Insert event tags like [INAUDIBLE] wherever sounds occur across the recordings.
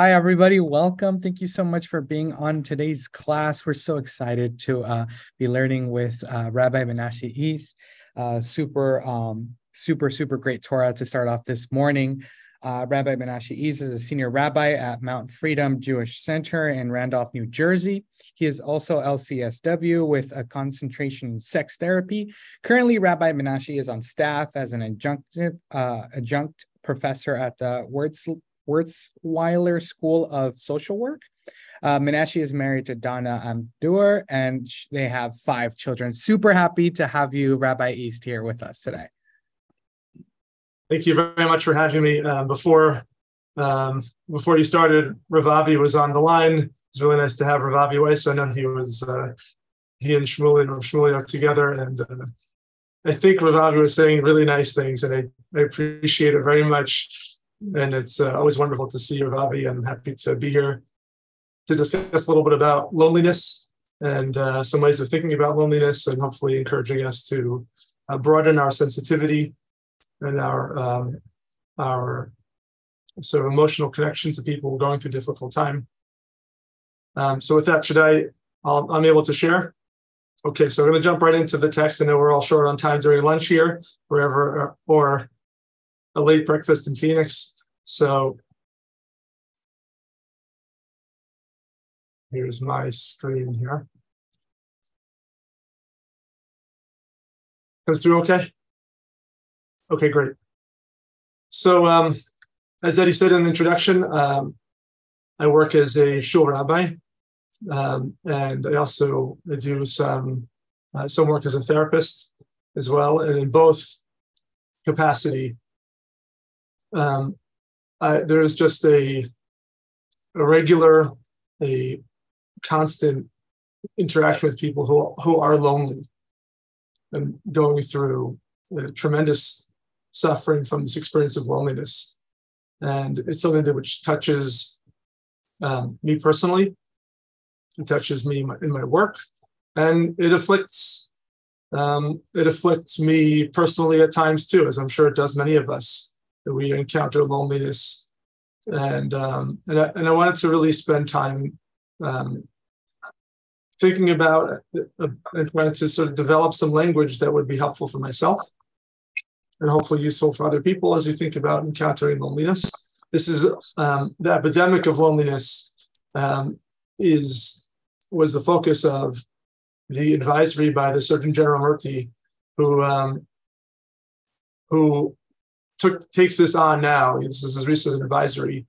Hi, everybody. Welcome. Thank you so much for being on today's class. We're so excited to uh, be learning with uh, Rabbi Menashe East. Uh, super, um, super, super great Torah to start off this morning. Uh, rabbi Menashe East is a senior rabbi at Mount Freedom Jewish Center in Randolph, New Jersey. He is also LCSW with a concentration in sex therapy. Currently, Rabbi Menashe is on staff as an adjunctive uh, adjunct professor at the Words Wurzweiler School of Social Work. Uh, is married to Donna Amdur, and they have five children. Super happy to have you, Rabbi East, here with us today. Thank you very much for having me. Um, before um, before you started, Ravavi was on the line. It's really nice to have Ravavi. So I know he was uh, he and Shmuley and Shmuley are together, and uh, I think Ravavi was saying really nice things, and I, I appreciate it very much and it's uh, always wonderful to see you, Ravi. I'm happy to be here to discuss a little bit about loneliness and uh, some ways of thinking about loneliness, and hopefully encouraging us to uh, broaden our sensitivity and our um, our sort of emotional connection to people going through difficult time. Um, so with that, should I? i am able to share. Okay, so I'm going to jump right into the text. I know we're all short on time during lunch here, wherever or a late breakfast in Phoenix. So here's my screen here. Goes through okay? Okay, great. So um, as Eddie said in the introduction, um, I work as a shul rabbi, um, and I also do some uh, some work as a therapist as well. And in both capacity, um, I, there's just a, a regular, a constant interaction with people who who are lonely and going through tremendous suffering from this experience of loneliness, and it's something that which touches um, me personally. It touches me in my, in my work, and it afflicts um, it afflicts me personally at times too, as I'm sure it does many of us that we encounter loneliness. And um, and, I, and I wanted to really spend time um, thinking about uh, and trying to sort of develop some language that would be helpful for myself and hopefully useful for other people as we think about encountering loneliness. This is um, the epidemic of loneliness um, is was the focus of the advisory by the Surgeon General Murthy, who um, who took takes this on now. This is his recent advisory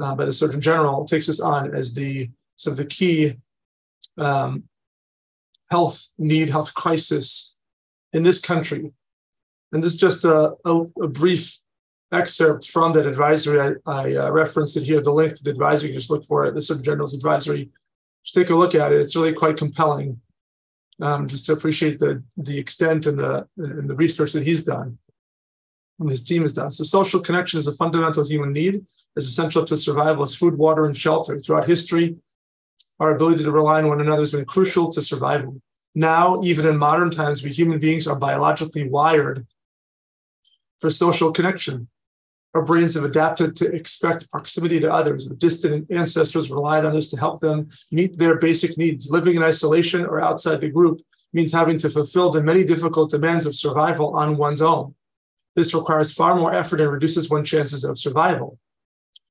uh, by the Surgeon General. Takes this on as the sort of the key um, health need, health crisis in this country. And this is just a, a, a brief excerpt from that advisory. I, I uh, referenced it here. The link to the advisory, you just look for it. The Surgeon General's advisory. Just take a look at it. It's really quite compelling. Um, just to appreciate the the extent and the and the research that he's done and his team has done. So social connection is a fundamental human need, is essential to survival as food, water, and shelter. Throughout history, our ability to rely on one another has been crucial to survival. Now, even in modern times, we human beings are biologically wired for social connection. Our brains have adapted to expect proximity to others. Our distant ancestors relied on others to help them meet their basic needs. Living in isolation or outside the group means having to fulfill the many difficult demands of survival on one's own. This requires far more effort and reduces one's chances of survival.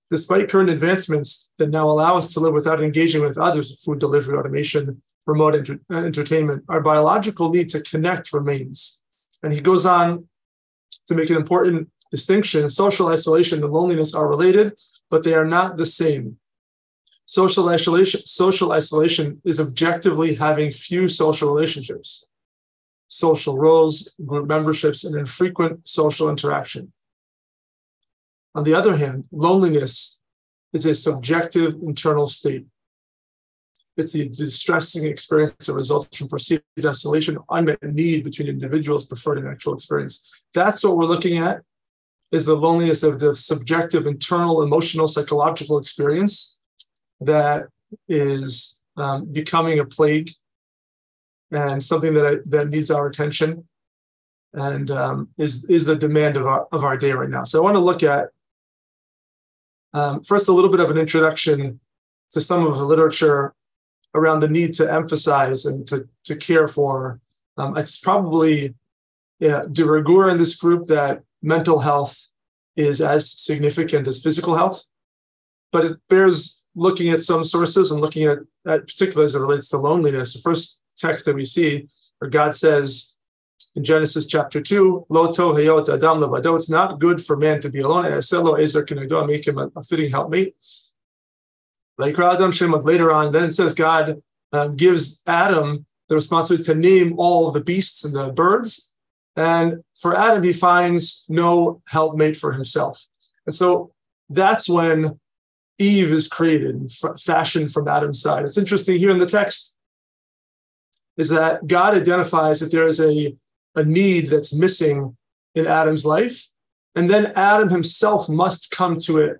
Despite current advancements that now allow us to live without engaging with others, food delivery, automation, remote uh, entertainment, our biological need to connect remains. And he goes on to make an important distinction. Social isolation and loneliness are related, but they are not the same. Social isolation, social isolation is objectively having few social relationships social roles, group memberships, and infrequent social interaction. On the other hand, loneliness is a subjective internal state. It's a distressing experience that results from perceived isolation, unmet need between individuals' preferred and actual experience. That's what we're looking at is the loneliness of the subjective, internal, emotional, psychological experience that is um, becoming a plague and something that I, that needs our attention and um, is is the demand of our of our day right now. So I want to look at Um, first, a little bit of an introduction to some of the literature around the need to emphasize and to, to care for. Um, it's probably yeah, de rigueur in this group that mental health is as significant as physical health, but it bears looking at some sources and looking at, at particularly as it relates to loneliness. First text that we see where God says in Genesis chapter 2, Lo heyot adam levado, it's not good for man to be alone. Eselo ezer I make him a, fitting helpmate. Adam Shemot later on, then it says God um, gives Adam the responsibility to name all the beasts and the birds. And for Adam, he finds no helpmate for himself. And so that's when Eve is created, fashioned from Adam's side. It's interesting here in the text is that God identifies that there is a, a need that's missing in Adam's life. And then Adam himself must come to it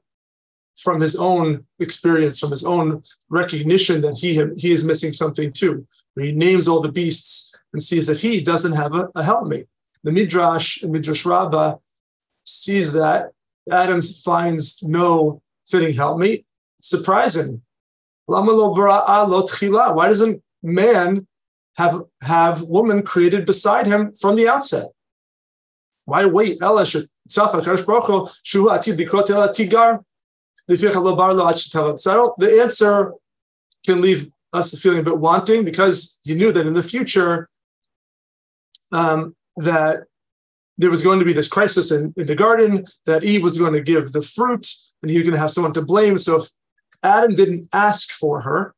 from his own experience, from his own recognition that he, he is missing something too. He names all the beasts and sees that he doesn't have a, a helpmate. The Midrash, Midrash Rabbah, sees that Adam finds no fitting helpmate. Surprising. Why doesn't man have, have woman created beside him from the outset? Why wait? The answer can leave us feeling a bit wanting because you knew that in the future um, that there was going to be this crisis in, in the garden, that Eve was going to give the fruit, and he was going to have someone to blame. So if Adam didn't ask for her,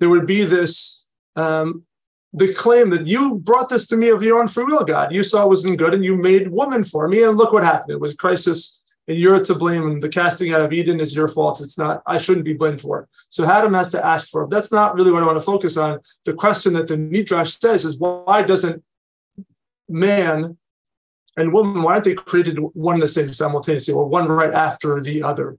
there would be this um, the claim that you brought this to me of your own free will, God. You saw it wasn't good, and you made woman for me, and look what happened. It was a crisis, and you're to blame. And the casting out of Eden is your fault. It's not. I shouldn't be blamed for it. So Adam has to ask for it. That's not really what I want to focus on. The question that the Midrash says is why doesn't man and woman, why aren't they created one and the same simultaneously, or one right after the other?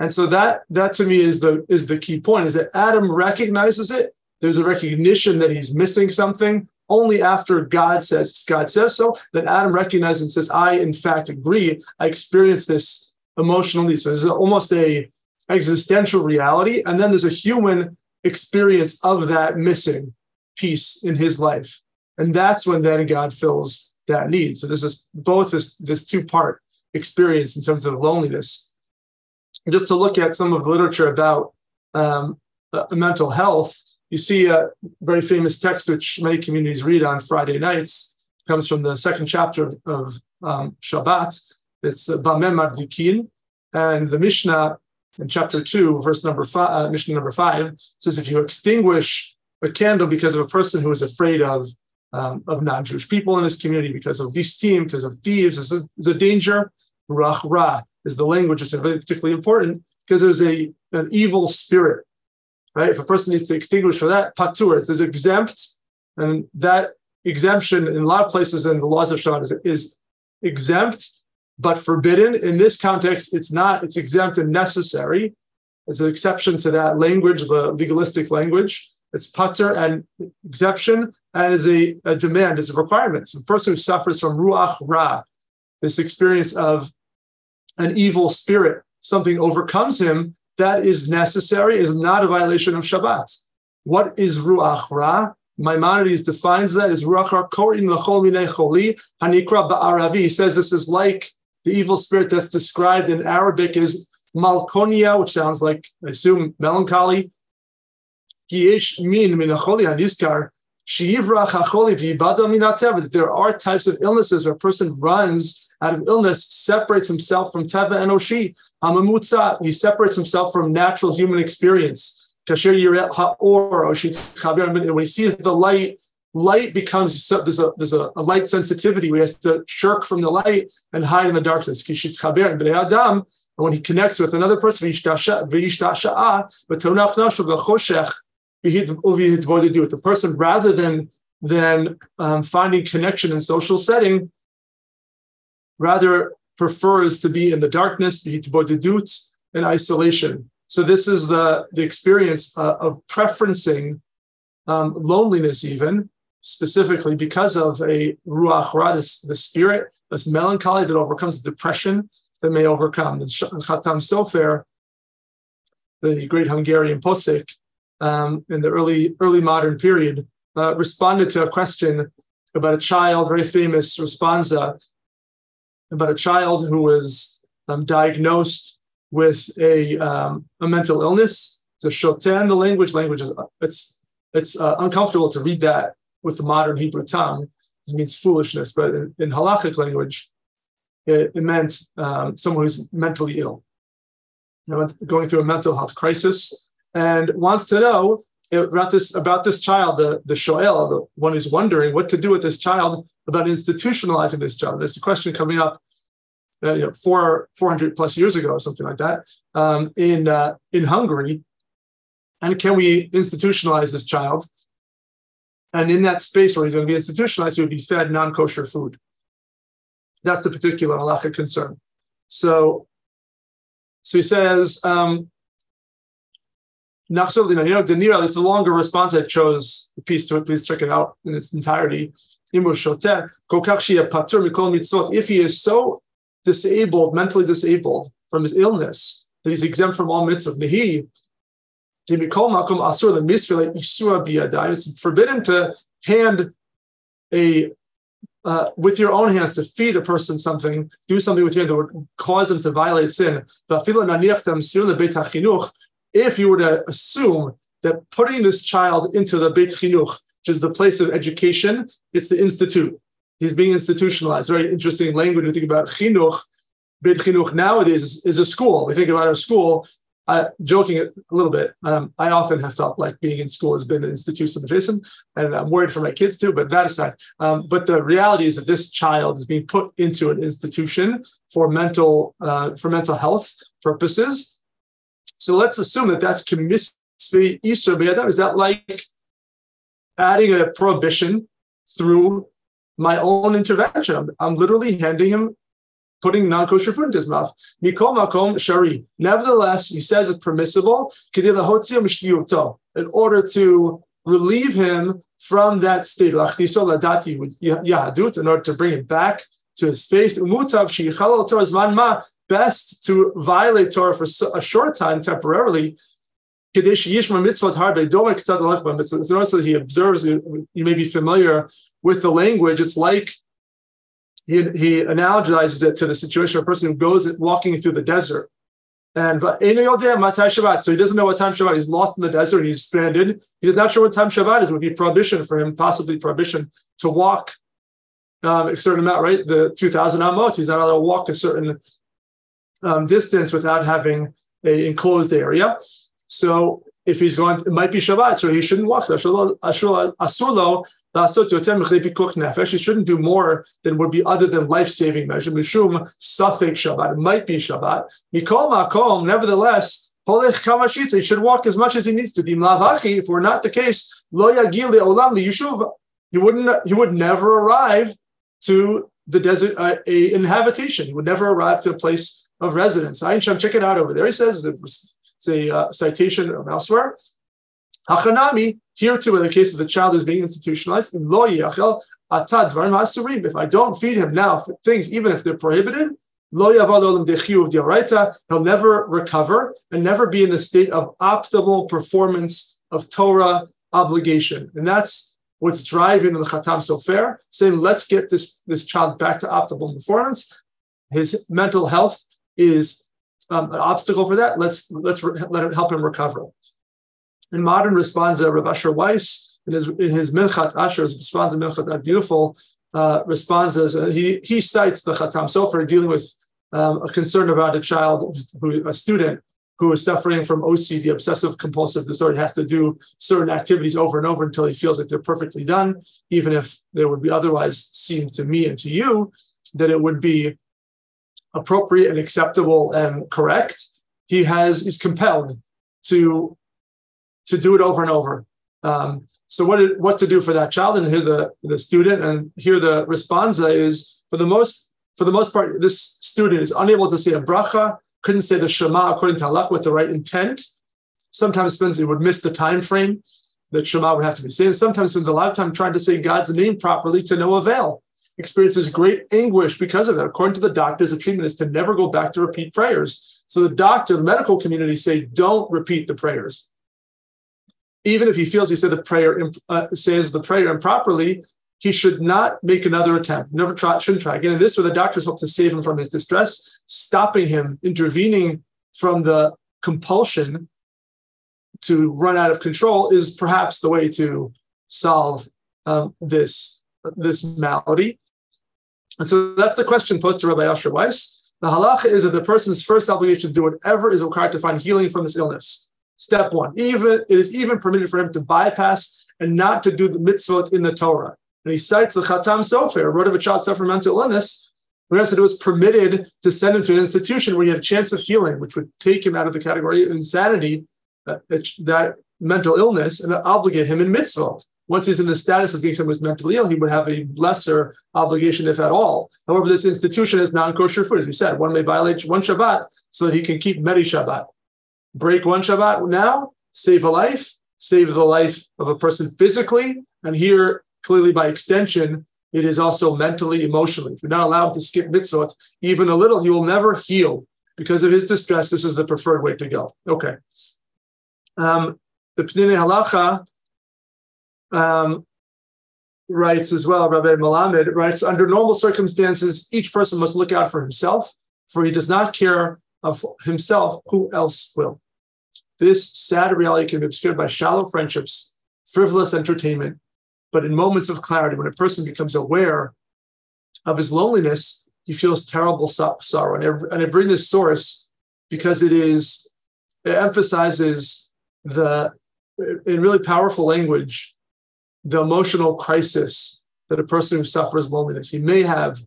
And so that that to me is the is the key point is that Adam recognizes it. There's a recognition that he's missing something. Only after God says God says so, that Adam recognizes and says, I in fact agree. I experienced this emotionally. So there's almost a existential reality. And then there's a human experience of that missing piece in his life. And that's when then God fills that need. So this is both this this two part experience in terms of loneliness. just to look at some of the literature about um, uh, mental health, you see a very famous text which many communities read on Friday nights. It comes from the second chapter of, um, Shabbat. It's uh, Bameh Madlikin, and the Mishnah in chapter two, verse number five, uh, Mishnah number five says, if you extinguish a candle because of a person who is afraid of um, of non-Jewish people in this community because of team, because of thieves. This is, a danger. Ruach ra is the language really particularly important because there's a an evil spirit, right? If a person needs to extinguish for that, patur, is exempt, and that exemption in a lot of places in the laws of Shabbat is, is exempt but forbidden. In this context, it's not. It's exempt and necessary. It's an exception to that language, the legalistic language. It's patur and exemption, and is a, a demand, is a requirement. So a person who suffers from ruach ra, this experience of an evil spirit, something overcomes him, that is necessary, is not a violation of Shabbat. What is ruach ra? Maimonides defines that as ruach ra korin l'chol minei choli hanikra ba'aravi. He says this is like the evil spirit that's described in Arabic as malkonia, which sounds like, I assume, melancholy, there are types of illnesses where a person runs out of illness, separates himself from teva and Oshi. hamamutza. He separates himself from natural human experience. Kasher yirat haor. When he sees the light, light becomes there's a there's a, a light sensitivity. We have to shirk from the light and hide in the darkness. And when he connects with another person, the person rather than than um, finding connection in social setting, rather prefers to be in the darkness, be tibodidut, in isolation. So this is the the experience uh, of preferencing um, loneliness, even specifically because of a ruach ra, this, the spirit, this melancholy that overcomes depression that may overcome. The Chatam Sofer, the great Hungarian posek um, in the early early modern period, uh, responded to a question about a child, very famous responsa, about a child who was um, diagnosed with a, um, a mental illness. The shoten, the language, language is it's it's uh, uncomfortable to read that with the modern Hebrew tongue. It means foolishness, but in, in halachic language, it, it meant um, someone who's mentally ill, going through a mental health crisis, and wants to know about this about this child, the the shoel, the one who's wondering what to do with this child, about institutionalizing this child. There's a question coming up, uh, you know, four four hundred plus years ago or something like that, um, in uh, in Hungary, and can we institutionalize this child? And in that space where he's going to be institutionalized, he would be fed non-kosher food. That's the particular halachic concern. So, so he says, um, Nachsov you know, the Nira, it's a longer response. I chose piece to it. Please check it out in its entirety. If he is so disabled, mentally disabled from his illness, that he's exempt from all mitzvah, it's forbidden to hand a uh, with your own hands to feed a person something, do something with your hand that would cause them to violate sin if you were to assume that putting this child into the Beit Chinuch, which is the place of education, it's the institute. He's being institutionalized. Very interesting language. We think about chinuch. Beit Chinuch nowadays is a school. We think about a school. Uh, joking a little bit, um, I often have felt like being in school has been an institutionalization, and I'm worried for my kids too. But that aside, um, but the reality is that this child is being put into an institution for mental uh, for mental health purposes, so let's assume that that's k'mitzvah isur Is that like adding a prohibition through my own intervention? I'm, I'm literally handing him, putting non-kosher food into his mouth. Makom shari. Nevertheless, he says it's permissible in order to relieve him from that state. In order to bring it back to his faith best to violate Torah for a short time temporarily. So notice that he observes, you may be familiar with the language. It's like he, he analogizes it to the situation of a person who goes walking through the desert. And so he doesn't know what time Shabbat. He's lost in the desert. He's stranded. He's not sure what time Shabbat is. It would be prohibition for him, possibly prohibition to walk um, a certain amount, right? The 2,000 amot. He's not allowed to walk a certain um, distance without having a enclosed area. So if he's going, it might be Shabbat, so he shouldn't walk. He shouldn't do more than would be other than life-saving measure. Mishum safek Shabbat. It might be Shabbat. Mikol makom. Nevertheless, he should walk as much as he needs to. If we're not the case, lo yagil He wouldn't. He would never arrive to the desert, uh, a, in habitation. He would never arrive to a place of residence. Ayin check it out over there. He says it's a uh, citation from elsewhere. Hachi nami, here too, in the case of the child who's being institutionalized, if I don't feed him now things, even if they're prohibited, he'll never recover and never be in the state of optimal performance of Torah obligation. And that's what's driving the Chatam Sofer, saying, let's get this, this child back to optimal performance. His mental health is um, an obstacle for that. Let's let's re- let it help him recover. In modern responsa, Rav Asher Weiss in his in his Minchat Asher's responsa Minchat, that beautiful uh, responses, uh, he he cites the Chatam Sofer dealing with um, a concern about a child, who, a student who is suffering from OCD, obsessive compulsive disorder, has to do certain activities over and over until he feels that they're perfectly done, even if they would be otherwise seem to me and to you that it would be appropriate and acceptable and correct, he has is compelled to to do it over and over. Um, so what what to do for that child and here the the student and here the responsa is for the most for the most part this student is unable to say a bracha, couldn't say the Shema according to halach with the right intent. Sometimes spends he would miss the time frame that Shema would have to be saying. Sometimes spends a lot of time trying to say God's name properly to no avail experiences great anguish because of it. According to the doctors, the treatment is to never go back to repeat prayers. So the doctor, the medical community say, don't repeat the prayers. Even if he feels he said the prayer uh, says the prayer improperly, he should not make another attempt. Never try, shouldn't try again. And this, where the doctors hope to save him from his distress, stopping him, intervening from the compulsion to run out of control, is perhaps the way to solve um, this this malady. And so that's the question posed to Rabbi Asher Weiss. The halacha is that the person's first obligation to do whatever is required to find healing from this illness. Step one, even it is even permitted for him to bypass and not to do the mitzvot in the Torah. And he cites the Chatam Sofer, wrote of a child suffering mental illness, where said it was permitted to send him to an institution where he had a chance of healing, which would take him out of the category of insanity, uh, that mental illness, and obligate him in mitzvot once he's in the status of being someone who's mentally ill, he would have a lesser obligation, if at all. However, this institution is non-kosher food, as we said. One may violate one Shabbat so that he can keep many Shabbat. Break one Shabbat now, save a life, save the life of a person physically, and here clearly by extension, it is also mentally, emotionally. If you're not allowed to skip mitzvot even a little, he will never heal because of his distress. This is the preferred way to go. Okay. Um, the Peninei Halacha um, writes as well, Rabbi Melamed writes, under normal circumstances, each person must look out for himself, for he does not care of himself, who else will? This sad reality can be obscured by shallow friendships, frivolous entertainment, but in moments of clarity, when a person becomes aware of his loneliness, he feels terrible sorrow. And I, and I bring this source because it is, it emphasizes the, in really powerful language, the emotional crisis that a person who suffers loneliness. He may have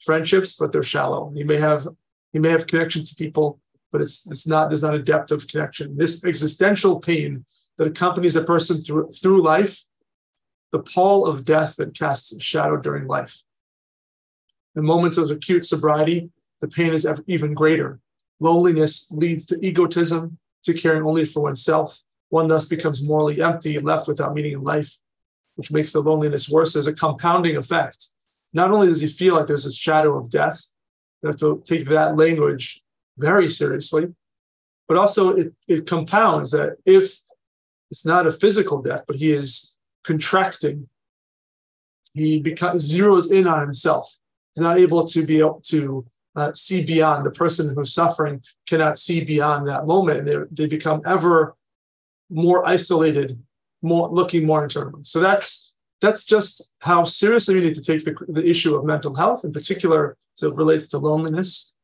friendships, but they're shallow. He may have he may have connections to people, but it's it's not there's not a depth of connection. This existential pain that accompanies a person through through life, the pall of death that casts a shadow during life. In moments of acute sobriety, the pain is ever, even greater. Loneliness leads to egotism, to caring only for oneself. One thus becomes morally empty, left without meaning in life which makes the loneliness worse. There's a compounding effect. Not only does he feel like there's a shadow of death, you have to take that language very seriously, but also it, it compounds that if it's not a physical death, but he is contracting, he becomes zeroes in on himself. He's not able to be able to uh, see beyond. The person who's suffering cannot see beyond that moment, and they, they become ever more isolated more looking more internally. So that's that's just how seriously we need to take the, the issue of mental health, in particular, as it relates to loneliness.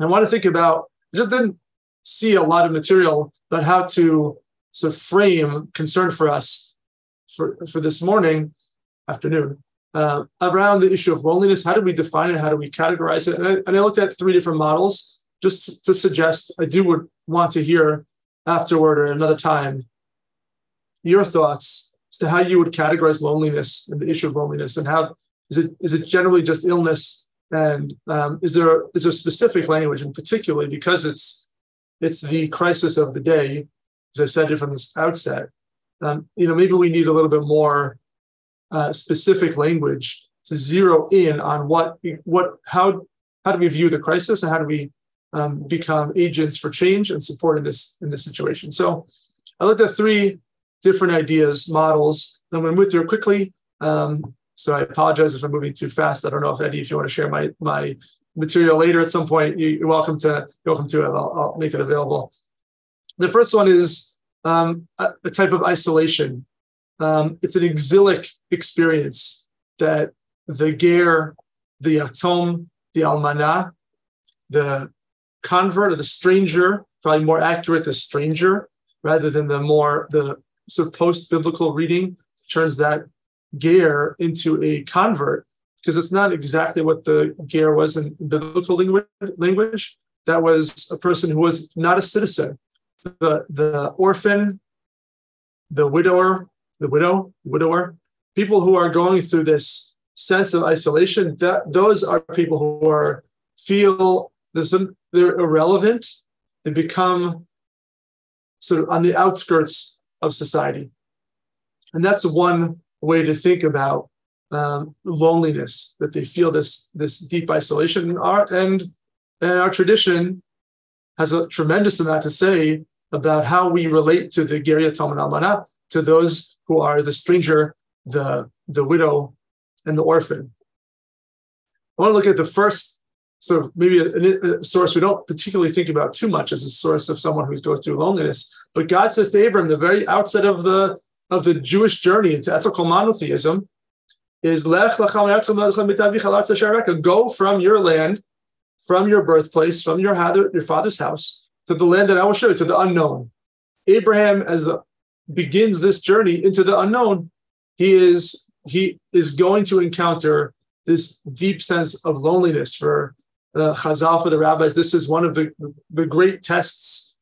I want to think about. I just didn't see a lot of material about how to sort of frame concern for us for, for this morning, afternoon, uh, around the issue of loneliness. How do we define it? How do we categorize it? And I, and I looked at three different models just to suggest I do would want to hear afterward or another time your thoughts as to how you would categorize loneliness and the issue of loneliness, and how is it is it generally just illness, and um, is there is there specific language, and particularly because it's it's the crisis of the day, as I said it from the outset. Um, you know, maybe we need a little bit more uh, specific language to zero in on what what how how do we view the crisis and how do we um, become agents for change and support in this in this situation. So I looked at three different ideas, models. I'm going to move through quickly. Um, so I apologize if I'm moving too fast. I don't know if Eddie, if you want to share my my material later at some point, you're welcome to you're welcome to it. I'll, I'll make it available. The first one is um, a, a, type of isolation. Um, it's an exilic experience that the ger, the yatom, the almana, the convert or the stranger, probably more accurate, the stranger, rather than the more the so post biblical reading turns that ger into a convert because it's not exactly what the ger was in biblical language. That was a person who was not a citizen. The, the orphan, the widower, the widow, widower, people who are going through this sense of isolation, that those are people who are feel they're irrelevant. They become sort of on the outskirts of society. And that's one way to think about um, loneliness, that they feel this this deep isolation. And our and and our tradition has a tremendous amount to say about how we relate to the Geria Talmud Almanah, to those who are the stranger, the the widow, and the orphan. I want to look at the first sort of maybe a, a, source we don't particularly think about too much as a source of someone who goes through loneliness. But God says to Abram, the very outset of the of the Jewish journey into ethical monotheism, is Lech go from your land, from your birthplace, from your, your father's house, to the land that I will show you, to the unknown. Abraham, as the begins this journey into the unknown, he is he is going to encounter this deep sense of loneliness for the Chazal for the rabbis. This is one of the, the great tests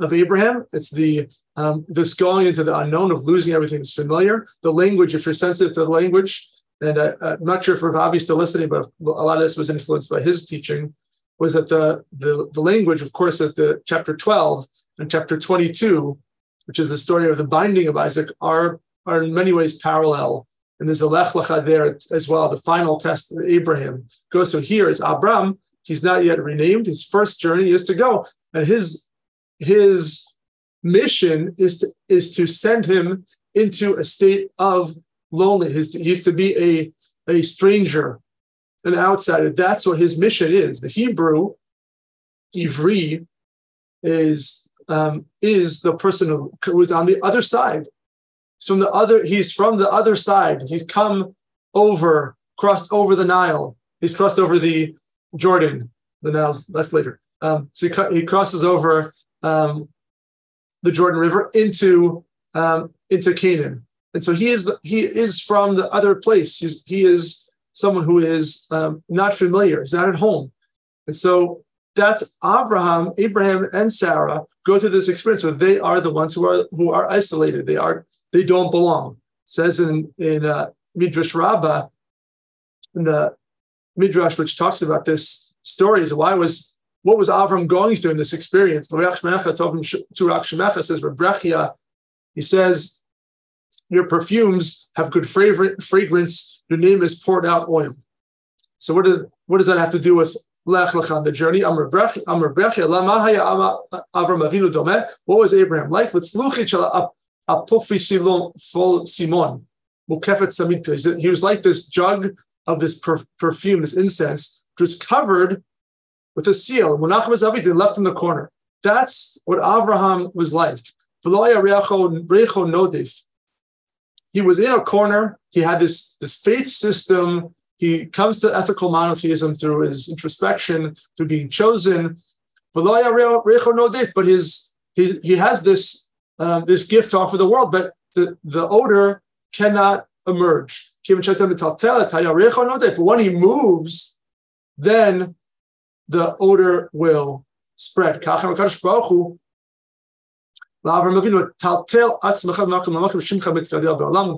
of Abraham. It's the um, this going into the unknown of losing everything that's familiar. The language, if you're sensitive to the language, and I, am not sure if Rav is still listening, but a lot of this was influenced by his teaching, was that the, the, the language, of course, at the chapter 12 and chapter 22, which is the story of the binding of Isaac, are, are in many ways parallel. And there's a lech lecha there as well. The final test of Abraham goes. So here is Abram. He's not yet renamed. His first journey is to go, and his his mission is to, is to send him into a state of loneliness. He's to be a, a stranger, an outsider. That's what his mission is. The Hebrew, Ivri, is um, is the person who was on the other side. From the other, he's from the other side. He's come over, crossed over the Nile. He's crossed over the Jordan. The Nile's that's later. Um, so he, he crosses over um, the Jordan River into um, into Canaan, and so he is the, he is from the other place. He's, he is someone who is um, not familiar. He's not at home, and so that's Abraham, Abraham, and Sarah go through this experience where they are the ones who are who are isolated. They are they don't belong. It says in in uh, Midrash Rabbah, in the Midrash which talks about this story, is why was what was Avram going through in this experience? says, Rebrechia, he says, your perfumes have good fragrance, your name is poured out oil. So what, did, what does that have to do with Lech Lechan, the journey? What was Abraham like? Let's at Simon. He was like this jug of this perfume, this incense, which was covered with a seal. Menachem Zavit left in the corner. That's what Avraham was like. He was in a corner. He had this, this faith system. He comes to ethical monotheism through his introspection, through being chosen. But his he, he has this um, this gift to offer the world, but the, the odor cannot emerge. If one he moves, then the odor will spread.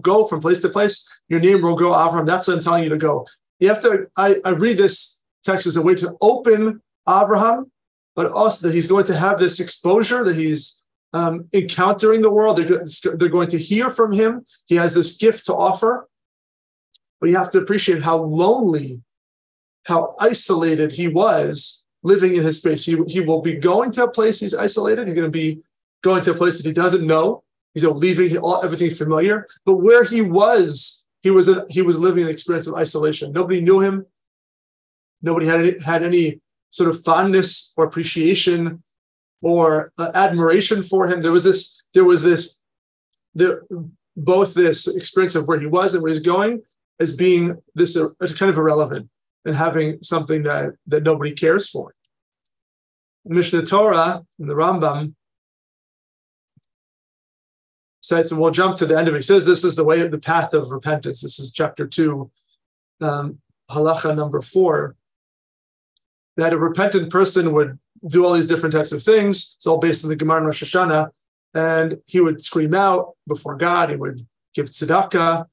Go from place to place. Your name will go Avram. That's what I'm telling you to go. You have to. I, I read this text as a way to open Avraham, but also that he's going to have this exposure that he's um, encountering the world. They're, they're going to hear from him. He has this gift to offer, but you have to appreciate how lonely how isolated he was living in his space. He, he will be going to a place he's isolated. He's going to be going to a place that he doesn't know. He's leaving all, everything familiar. But where he was, he was a, he was living an experience of isolation. Nobody knew him. Nobody had any, had any sort of fondness or appreciation or uh, admiration for him. There was this. There was this. Both this experience of where he was and where he's going as being this uh, kind of irrelevant and having something that, that nobody cares for. Mishneh Torah in the Rambam says, and we'll jump to the end of it. He says this is the way of the path of repentance. This is chapter two, um, halacha number four. That a repentant person would do all these different types of things. It's all based on the Gemara and Rosh Hashanah. And he would scream out before God. He would give tzedakah.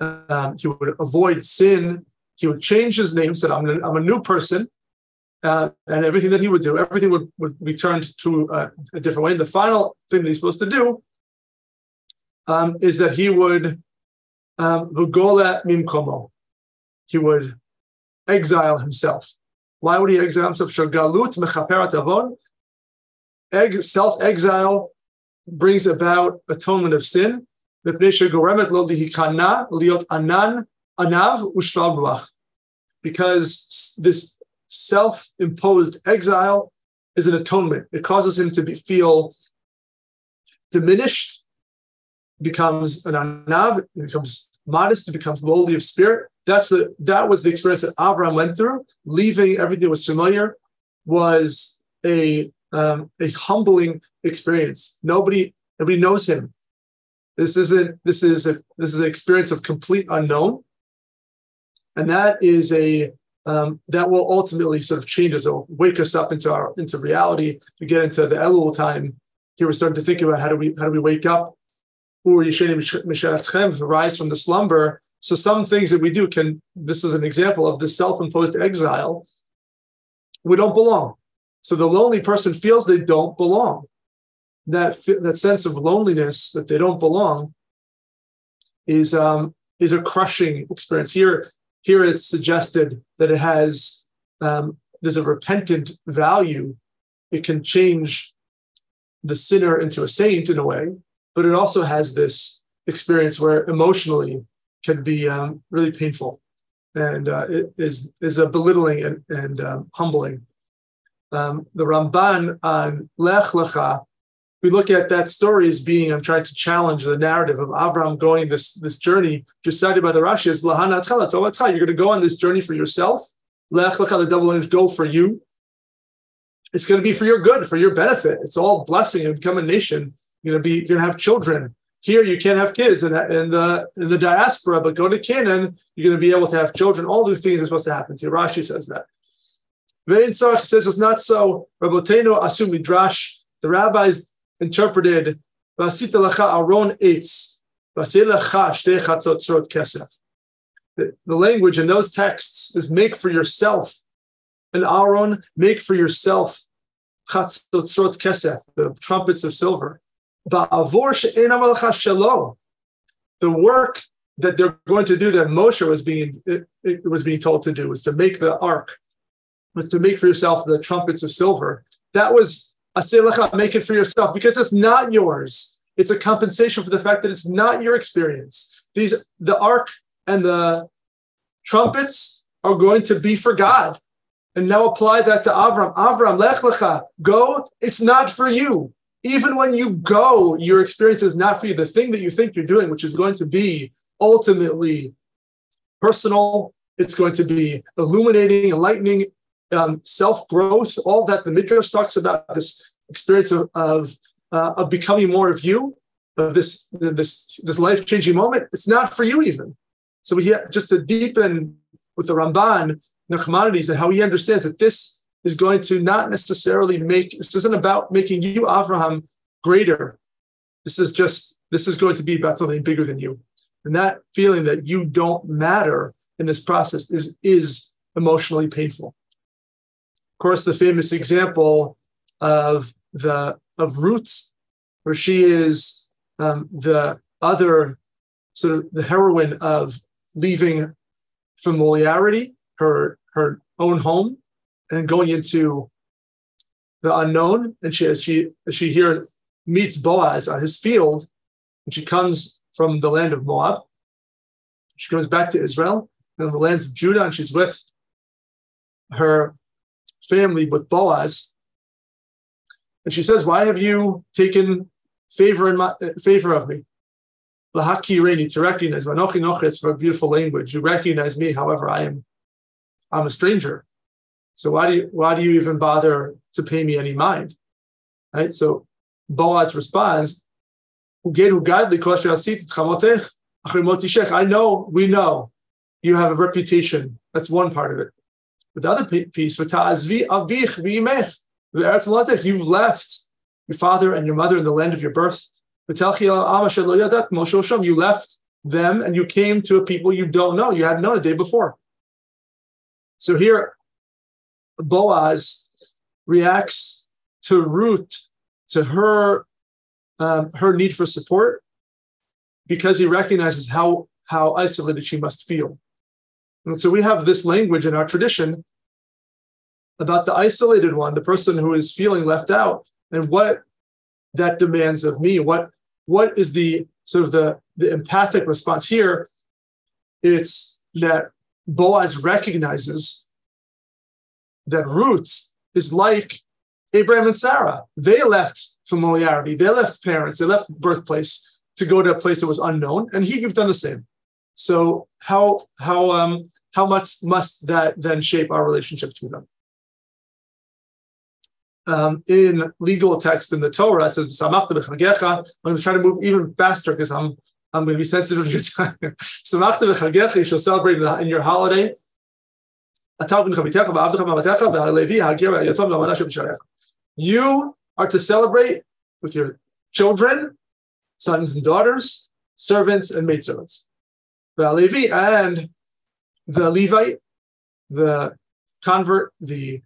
Um, he would avoid sin he would change his name, said, I'm, I'm a new person. Uh, and everything that he would do, everything would, would be turned to uh, a different way. And the final thing that he's supposed to do um, is that he would um, mimkomo. He would exile himself. Why would he exile himself? Shagalut mechaperat avon. Self-exile brings about atonement of sin. Because this self-imposed exile is an atonement. It causes him to be, feel diminished, becomes an anav, becomes modest, becomes lowly of spirit. That's the that was the experience that Avram went through. Leaving everything that was familiar was a um, a humbling experience. Nobody nobody knows him. This isn't this is a this is an experience of complete unknown, and that is a um, that will ultimately sort of change us or wake us up into our into reality. We get into the Elul time. Here we're starting to think about how do we how do we wake up, or rise from the slumber. So some things that we do can. This is an example of the self-imposed exile. We don't belong. So the lonely person feels they don't belong. That that sense of loneliness that they don't belong is um, is a crushing experience. Here, here it's suggested that it has um, there's a repentant value. It can change the sinner into a saint in a way, but it also has this experience where emotionally can be um, really painful, and uh, it is is a belittling and, and um, humbling. Um, the Ramban on Lech Lecha, we look at that story as being, I'm trying to challenge the narrative of Avram going this, this journey, just cited by the Rashi is as You're going to go on this journey for yourself. Lech Lecha, the double names go for you. It's going to be for your good, for your benefit. It's all blessing and become a nation. You're going to be, you're going to have children. Here, you can't have kids in, in, the, in the diaspora, but go to Canaan, you're going to be able to have children. All the things are supposed to happen to you. Rashi says that. Vein Tzach says it's not so. Raboteno Asu Midrash, the rabbis interpreted Vasita Lacha Aron Eitz, Vasita Shtei Chatzotzrot Kesef. The language in those texts is make for yourself an Aaron, make for yourself Chatzotzrot Kesef, the trumpets of silver. The work that they're going to do that Moshe was being it, it was being told to do was to make the ark was to make for yourself the trumpets of silver. That was a selecha, make it for yourself because it's not yours. It's a compensation for the fact that it's not your experience. These the ark and the trumpets are going to be for God. And now apply that to Avram. Avram, lech lecha, go. It's not for you. Even when you go, your experience is not for you. The thing that you think you're doing, which is going to be ultimately personal, it's going to be illuminating, enlightening, um, self growth, all that the Midrash talks about this experience of of, uh, of becoming more of you, of this this this life changing moment. It's not for you even. So we just to deepen with the Ramban Nachmanides and how he understands that this is going to not necessarily make this isn't about making you Avraham greater. This is just this is going to be about something bigger than you. And that feeling that you don't matter in this process is is emotionally painful. Of course, the famous example of the of Ruth, where she is um, the other sort of the heroine of leaving familiarity, her her own home, and then going into the unknown. And she as she she here meets Boaz on his field, and she comes from the land of Moab. She comes back to Israel and the lands of Judah, and she's with her family with Boaz. And she says, Why have you taken favor in my favor of me? Lahakireni, to recognize Manochi Nochitz for a beautiful language. You recognize me, however, I am I'm a stranger. So why do you why do you even bother to pay me any mind? Right? So Boaz responds, I know, we know you have a reputation. That's one part of it. But the other piece, you've left your father and your mother in the land of your birth. You left them and you came to a people you don't know. You hadn't known a day before. So here, Boaz reacts to Ruth, to her, um, her need for support, because he recognizes how how isolated she must feel. And so we have this language in our tradition about the isolated one, the person who is feeling left out, and what that demands of me. What what is the sort of the, the empathic response here? It's that Boaz recognizes that Ruth is like Abraham and Sarah. They left familiarity, they left parents, they left birthplace to go to a place that was unknown, and he you've done the same. So how how um how much must that then shape our relationship to them? Um, in legal text in the Torah, it says, I'm going to try to move even faster because I'm I'm going to be sensitive to your [LAUGHS] time. you shall celebrate in your holiday. You are to celebrate with your children, sons and daughters, servants and maidservants. And the Levite, the convert, the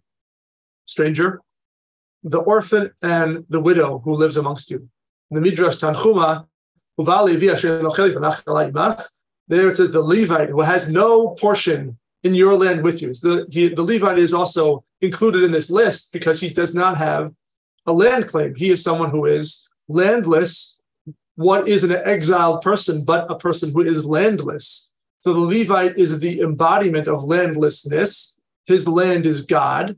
stranger, the orphan, and the widow who lives amongst you. The Midrash Tanchuma, there it says the Levite who has no portion in your land with you. So the, he, the Levite is also included in this list because he does not have a land claim. He is someone who is landless. What is an exiled person but a person who is landless? So the Levite is the embodiment of landlessness. His land is God,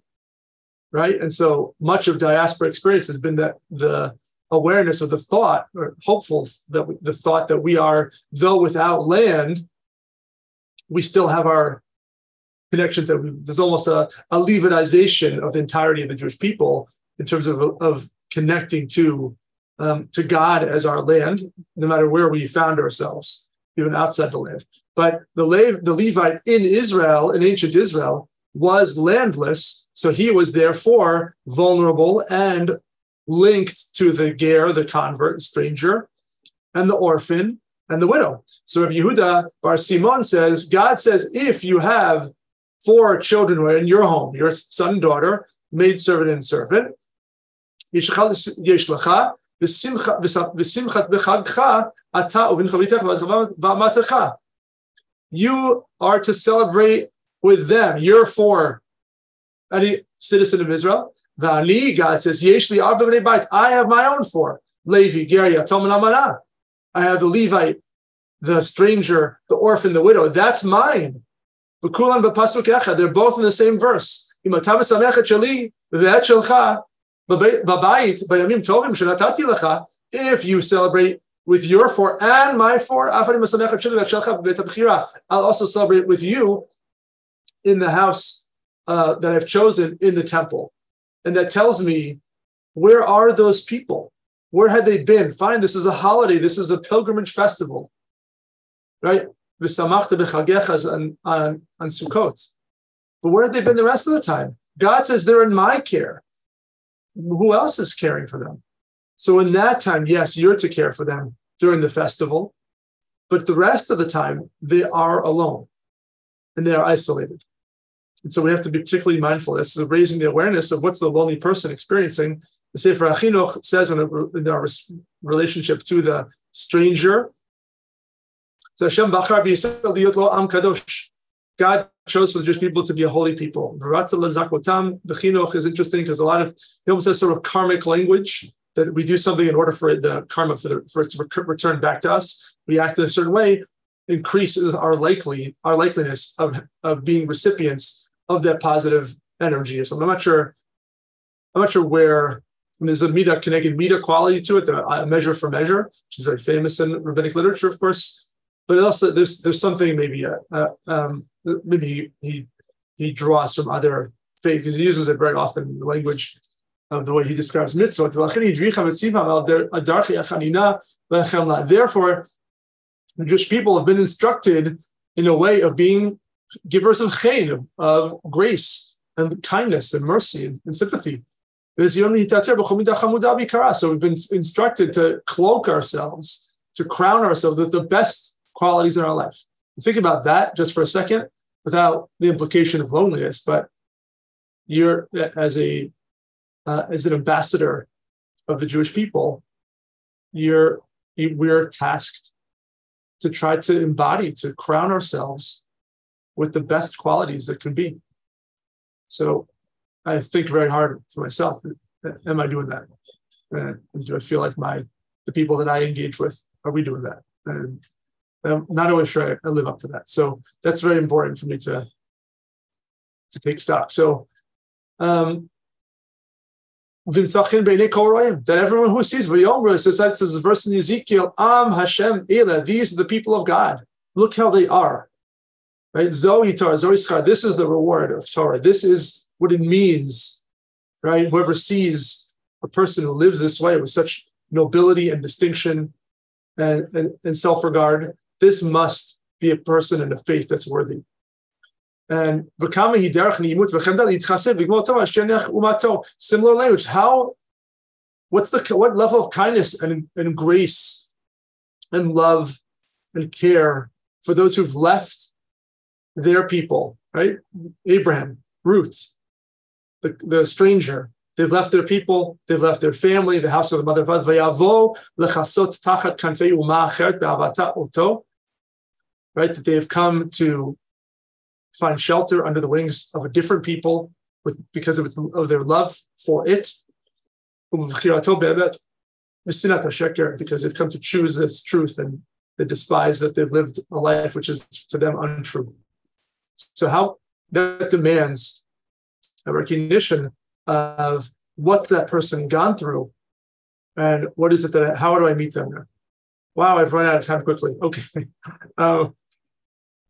right? And so much of diaspora experience has been that the awareness of the thought, or hopeful that we, the thought that we are, though without land, we still have our connections. That there's almost a, a Levitization of the entirety of the Jewish people in terms of, of connecting to um, to God as our land, no matter where we found ourselves, even outside the land. But the, Le- the Levite in Israel, in ancient Israel, was landless, so he was therefore vulnerable and linked to the ger, the convert, stranger, and the orphan and the widow. So if Yehuda Bar Simon says, God says, if you have four children who are in your home, your son and daughter, maid servant and servant, you are to celebrate with them. your four, any citizen of Israel. God says, I have my own four. Levi, Geria, Tom, Amana. I have the Levite, the stranger, the orphan, the widow. That's mine. They're both in the same verse. If you celebrate with your four and my four, I'll also celebrate with you in the house uh, that I've chosen in the temple and that tells me where are those people? Where had they been? Fine, this is a holiday, this is a pilgrimage festival, right? On, on, on Sukkot. But where have they been the rest of the time? God says they're in my care. Who else is caring for them? So in that time, yes, you're to care for them during the festival, but the rest of the time, they are alone and they are isolated. And so we have to be particularly mindful. This is raising the awareness of what's the lonely person experiencing. The Sefer HaChinuch says in, a, in our relationship to the stranger, so Hashem bachar am kadosh. God chose for the Jewish people to be a holy people. The chinuch is interesting because a lot of he almost has sort of karmic language that we do something in order for the karma for, the, for it to return back to us. We act in a certain way, increases our likely our likeliness of, of being recipients of that positive energy. So I'm not sure. I'm not sure where. There's a midah k'neged midah quality to it, the measure for measure, which is very famous in rabbinic literature, of course. But also, there's there's something maybe uh, uh, um, maybe he he draws from other faith because he uses it very often in the language of the way he describes mitzvah. Therefore, the Jewish people have been instructed in a way of being givers of chen, of grace and kindness and mercy and, and sympathy. So we've been instructed to cloak ourselves, to crown ourselves with the best qualities in our life. Think about that just for a second, without the implication of loneliness. But you're as a uh, as an ambassador of the Jewish people, you're we're tasked to try to embody, to crown ourselves with the best qualities that can be. So I think very hard for myself. Am I doing that? And do I feel like my the people that I engage with are we doing that? And I'm not always sure I live up to that. So that's very important for me to to take stock. So um that everyone who sees Vayomer says that says the verse in Ezekiel, Am Hashem Ela, these are the people of God. Look how they are. Right? Zoe Torah, Zoe This is the reward of Torah. This is what it means. Right? Whoever sees a person who lives this way with such nobility and distinction and, and, and self-regard, this must be a person in a faith that's worthy. And similar language. How? What's the what level of kindness and, and grace and love and care for those who've left their people, right? Abraham, Ruth, the, the stranger. They've left their people, they've left their family, the house of the mother right? That they have come to find shelter under the wings of a different people with because of, its, of their love for it. Because they've come to choose this truth and they despise that they've lived a life which is to them untrue. So how that demands a recognition of what that person gone through and what is it that I, how do I meet them Wow, I've run out of time quickly. Okay. Uh, [LAUGHS]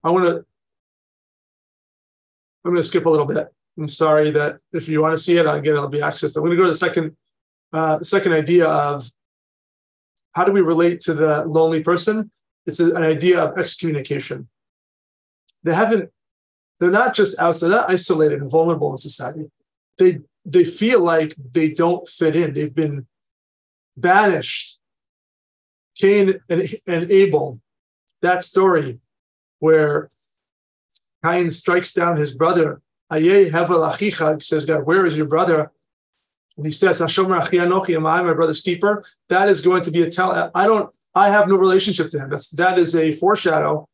I want to I'm going to skip a little bit. I'm sorry that if you want to see it, again, it'll be accessed. I'm going to go to the second, uh, second idea of how do we relate to the lonely person? It's an idea of excommunication. They haven't, they're not just out, they're not isolated and vulnerable in society. They they feel like they don't fit in. They've been banished. Cain and, and Abel, that story where Cain strikes down his brother. Says God, where is your brother? And he says, Hashomer achi am I my brother's keeper? That is going to be a tell. I don't, I have no relationship to him. That's that is a foreshadow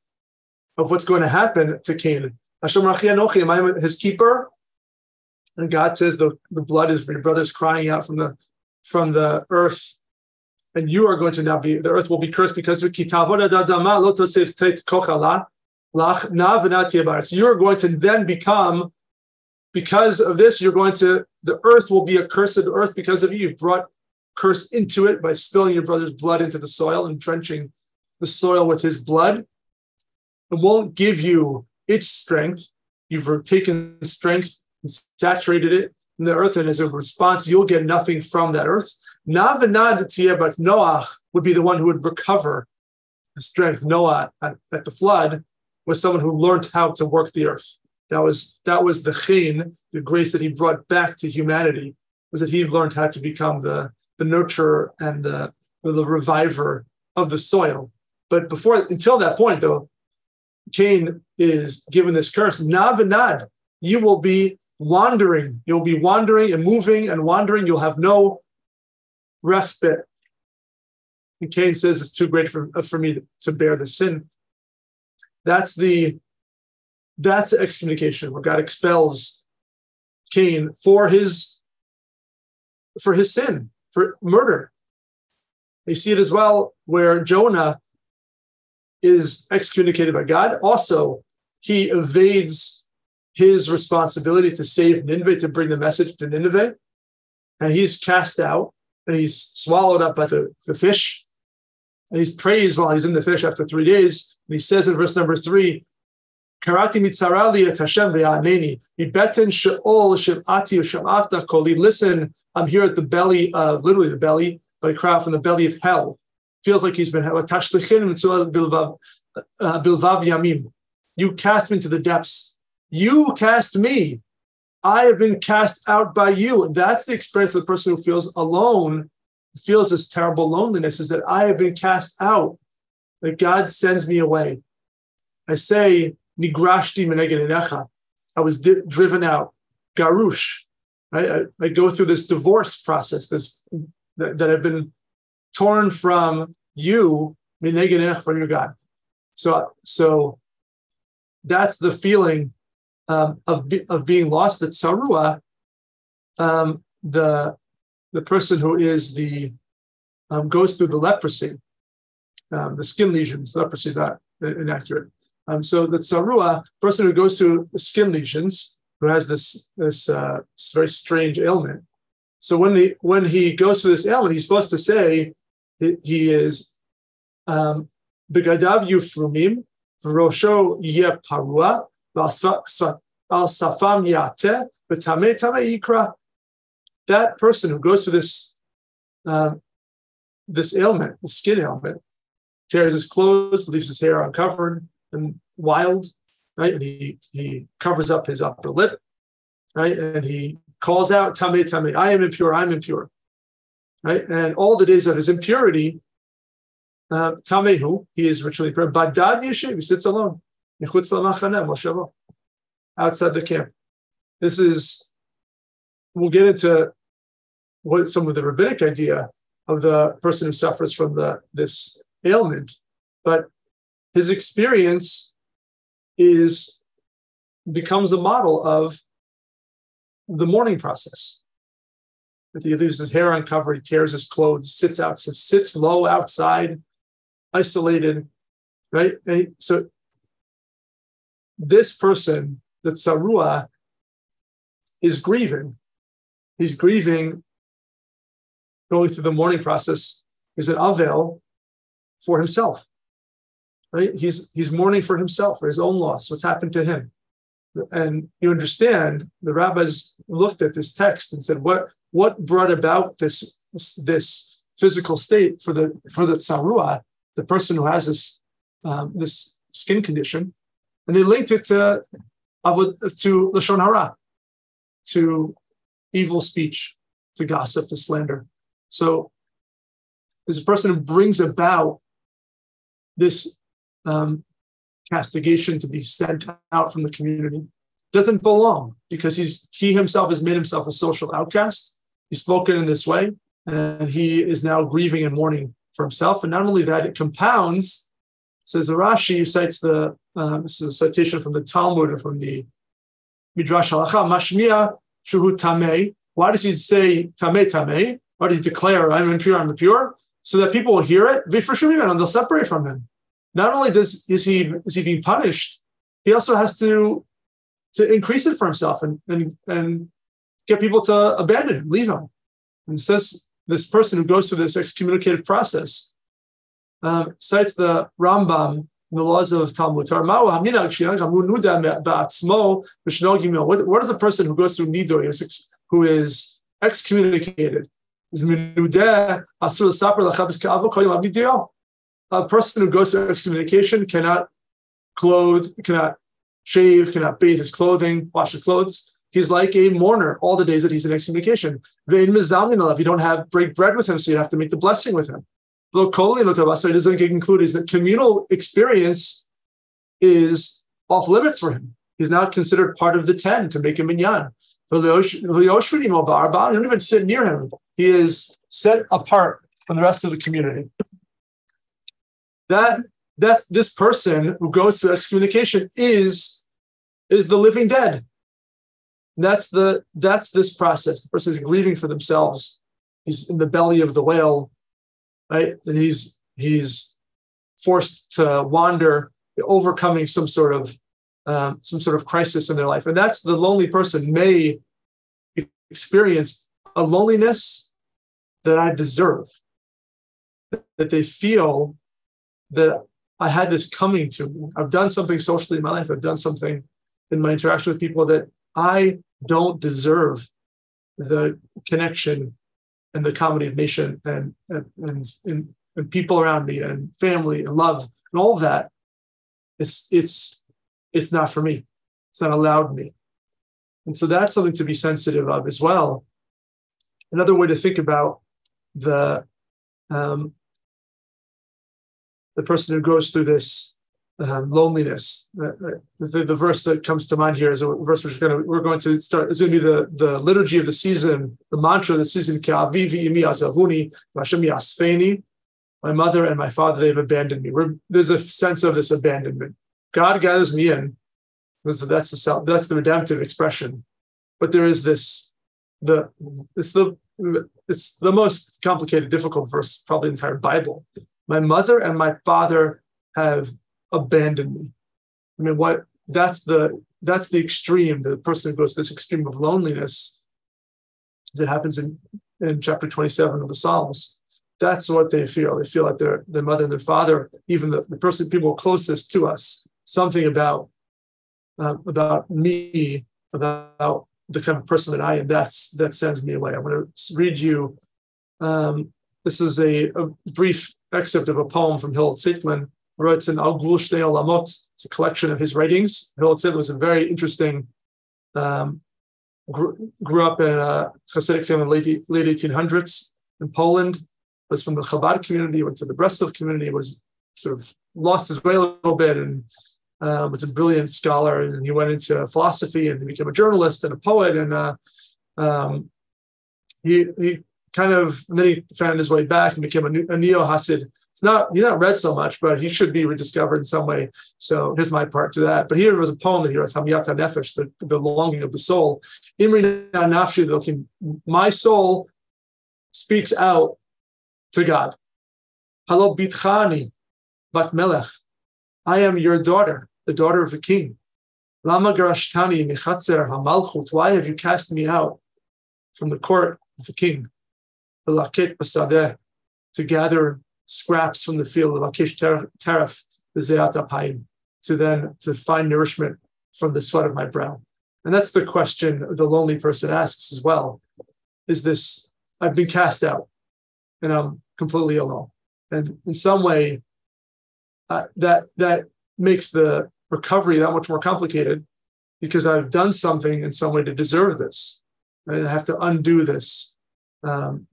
of what's going to happen to Cain. Hashomer am I his keeper? And God says the, the blood is your brother's crying out from the from the earth. And you are going to now be the earth will be cursed because of you're going to then become, because of this, you're going to, the earth will be a cursed earth because of you. You've brought curse into it by spilling your brother's blood into the soil and drenching the soil with his blood. It won't give you its strength. You've taken strength and saturated it in the earth, and as a response, you'll get nothing from that earth. Navanad but Noah would be the one who would recover the strength. Noah at, at the flood was someone who learned how to work the earth. That was that was the chen, the grace that he brought back to humanity, was that he learned how to become the the nurturer and the the reviver of the soil. But before until that point, though, Cain is given this curse. Navanad, you will be wandering. You'll be wandering and moving and wandering. You'll have no respite. And Cain says it's too great for, for me to bear the sin. That's the that's the excommunication where God expels Cain for his for his sin, for murder. You see it as well where Jonah is excommunicated by God. Also, he evades his responsibility to save Nineveh, to bring the message to Nineveh. And he's cast out and he's swallowed up by the, the fish. And he's praised while he's in the fish after three days. And he says in verse number three, Karati mitzarali et Hashem ve'aneni, mibeten she'ol shem'ati shem'ata koli. Listen, I'm here at the belly of, literally the belly, but cry out from the belly of hell. Feels like he's been, uh, bilvav yamim. You cast me into the depths. You cast me. I have been cast out by you. That's the experience of the person who feels alone, feels this terrible loneliness, is that I have been cast out that God sends me away. I say. I was di- driven out. Garush. I, I, go through this divorce process, this that, that I've been torn from you, from your God. So so that's the feeling um, of be, of being lost at Sarua. Um, the the person who is the um, goes through the leprosy, um, the skin lesions. Leprosy is not inaccurate. Um, so the Sarua, person who goes through skin lesions, who has this this, uh, very strange ailment. So when the when he goes through this ailment, he's supposed to say he is um, begadav yufrumim v'rosho yeh parua al safam yate v'tamei tamei yikra. That person who goes through this uh, this ailment, the skin ailment, tears his clothes, leaves his hair uncovered and wild, right? And he he covers up his upper lip, right? And he calls out, Tame, Tame, I am impure, I'm impure. Right? And all the days of his impurity, uh, Tamehu, he is ritually impure. Badad Yeshiv, he sits alone. Outside the camp. This is, we'll get into what some of the rabbinic idea of the person who suffers from the this ailment, but his experience is becomes a model of the mourning process. He leaves his hair uncovered, he tears his clothes, sits out, sits low outside, isolated, right? He, so this person, the tsarua, is grieving. He's grieving, going through the mourning process. Is an avel for himself, right? He's he's mourning for himself, for his own loss, what's happened to him and you understand the rabbis looked at this text and said what what brought about this this physical state for the for the tsarua the person who has this um, this skin condition and they linked it to to lashon hara to evil speech to gossip to slander so there's a person who brings about this um, castigation to be sent out from the community doesn't belong because he's he himself has made himself a social outcast. He's spoken in this way, and he is now grieving and mourning for himself. And not only that, it compounds. Says the Rashi cites the uh, this is a citation from the Talmud or from the Midrash Halacha Mashmiya Shuhu Tamei. Why does he say Tamei Tamei? He declare I'm impure, I'm impure? So that people will hear it, We for sure and they'll separate from him not only does is he is he being punished, he also has to to increase it for himself and and and get people to abandon him, leave him. And says this person who goes through this excommunicative process um, cites the Rambam in the laws of Talmud. What, what is a person who goes through niddui, who is excommunicated? A person who goes through excommunication cannot clothe, cannot shave, cannot bathe his clothing, wash his clothes. He's like a mourner all the days that he's in excommunication. You don't have break bread with him, so you have to make the blessing with him. So it doesn't include is that communal experience is off limits for him. He's not considered part of the ten to make him minyan. You don't even sit near him. He is set apart from the rest of the community that that's this person who goes through excommunication is is the living dead. That's the that's this process. The person is grieving for themselves. He's in the belly of the whale, right? And he's he's forced to wander, overcoming some sort of um, some sort of crisis in their life, and that's the lonely person may experience a loneliness that I deserve. That they feel that I had this coming to me. I've done something socially in my life. I've done something in my interaction with people that I don't deserve the connection and the combination and and, and, and, and people around me and family and love and all of that. It's it's it's not for me. It's not allowed me. And so that's something to be sensitive of as well. Another way to think about the um, the person who goes through this um, loneliness. Uh, uh, the, the, verse that comes to mind here is a verse which we're going to we're going to start. It's going to be the, the liturgy of the season, the mantra of the season. my mother and my father, they've abandoned me. We're, there's a sense of this abandonment. God gathers me in. That's the self, that's the redemptive expression. But there is this, the it's the it's the most complicated, difficult verse probably the entire Bible. My mother and my father have abandoned me. I mean, what that's the that's the extreme. The person who goes to this extreme of loneliness, as it happens in in chapter 27 of the Psalms. That's what they feel. They feel like their their mother and their father, even the, the person people closest to us, something about uh, about me, about the kind of person that I am. That's that sends me away. I'm going to read you. Um, this is a, a, brief excerpt of a poem from Hillel Zeitlin. Wrote in Al Olamot. It's a collection of his writings. Hillel Zeitlin was a very interesting um, grew, grew up in a Hasidic family late, late 1800s in Poland, was from the Chabad community, went to the Breslov community, was sort of lost his way a little bit and um, was a brilliant scholar. And he went into philosophy and became a journalist and a poet. And uh, um, he, he kind of, then he found his way back and became a, a neo Hasid. It's not, he's not read so much, but he should be rediscovered in some way. So here's my part to that. But here was a poem that he wrote, Nefesh, the, the longing of the soul. Imri Nafshi, my soul speaks out to God. Hello, Bitchani, Bat Melech. I am your daughter, the daughter of a king. Lama Garashtani Michatzer Hamalchut. Why have you cast me out from the court of the king? Laket basadeh, to gather scraps from the field of Akish Teref, the to then to find nourishment from the sweat of my brow. And that's the question the lonely person asks as well. Is this, I've been cast out and I'm completely alone. And in some way, uh, that that makes the recovery that much more complicated because I've done something in some way to deserve this. And I have to undo this um,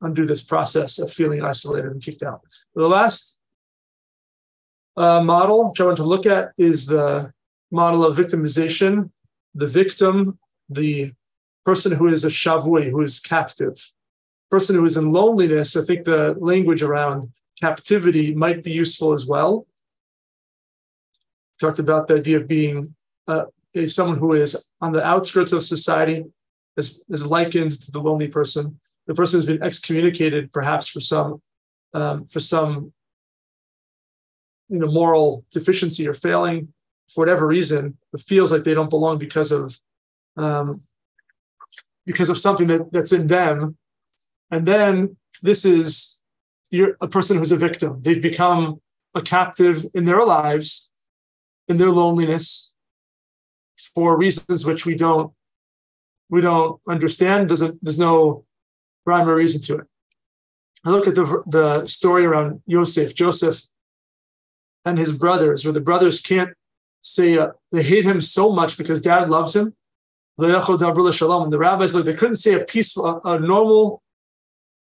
undo this process of feeling isolated and kicked out. The last uh, model which I want to look at is the model of victimization. The victim, the person who is a shavui, who is captive, person who is in loneliness. I think the language around captivity might be useful as well. Talked about the idea of being uh, someone who is on the outskirts of society, is, is likened to the lonely person the person who's been excommunicated perhaps for some um, for some you know moral deficiency or failing for whatever reason it feels like they don't belong because of um, because of something that, that's in them and then this is you're a person who's a victim they've become a captive in their lives in their loneliness for reasons which we don't we don't understand there's no rhyme or reason to it. I look at the, the story around Yosef, Joseph, and his brothers, where the brothers can't say uh, they hate him so much because dad loves him. And the rabbis, look, they couldn't say a peaceful, a, a normal,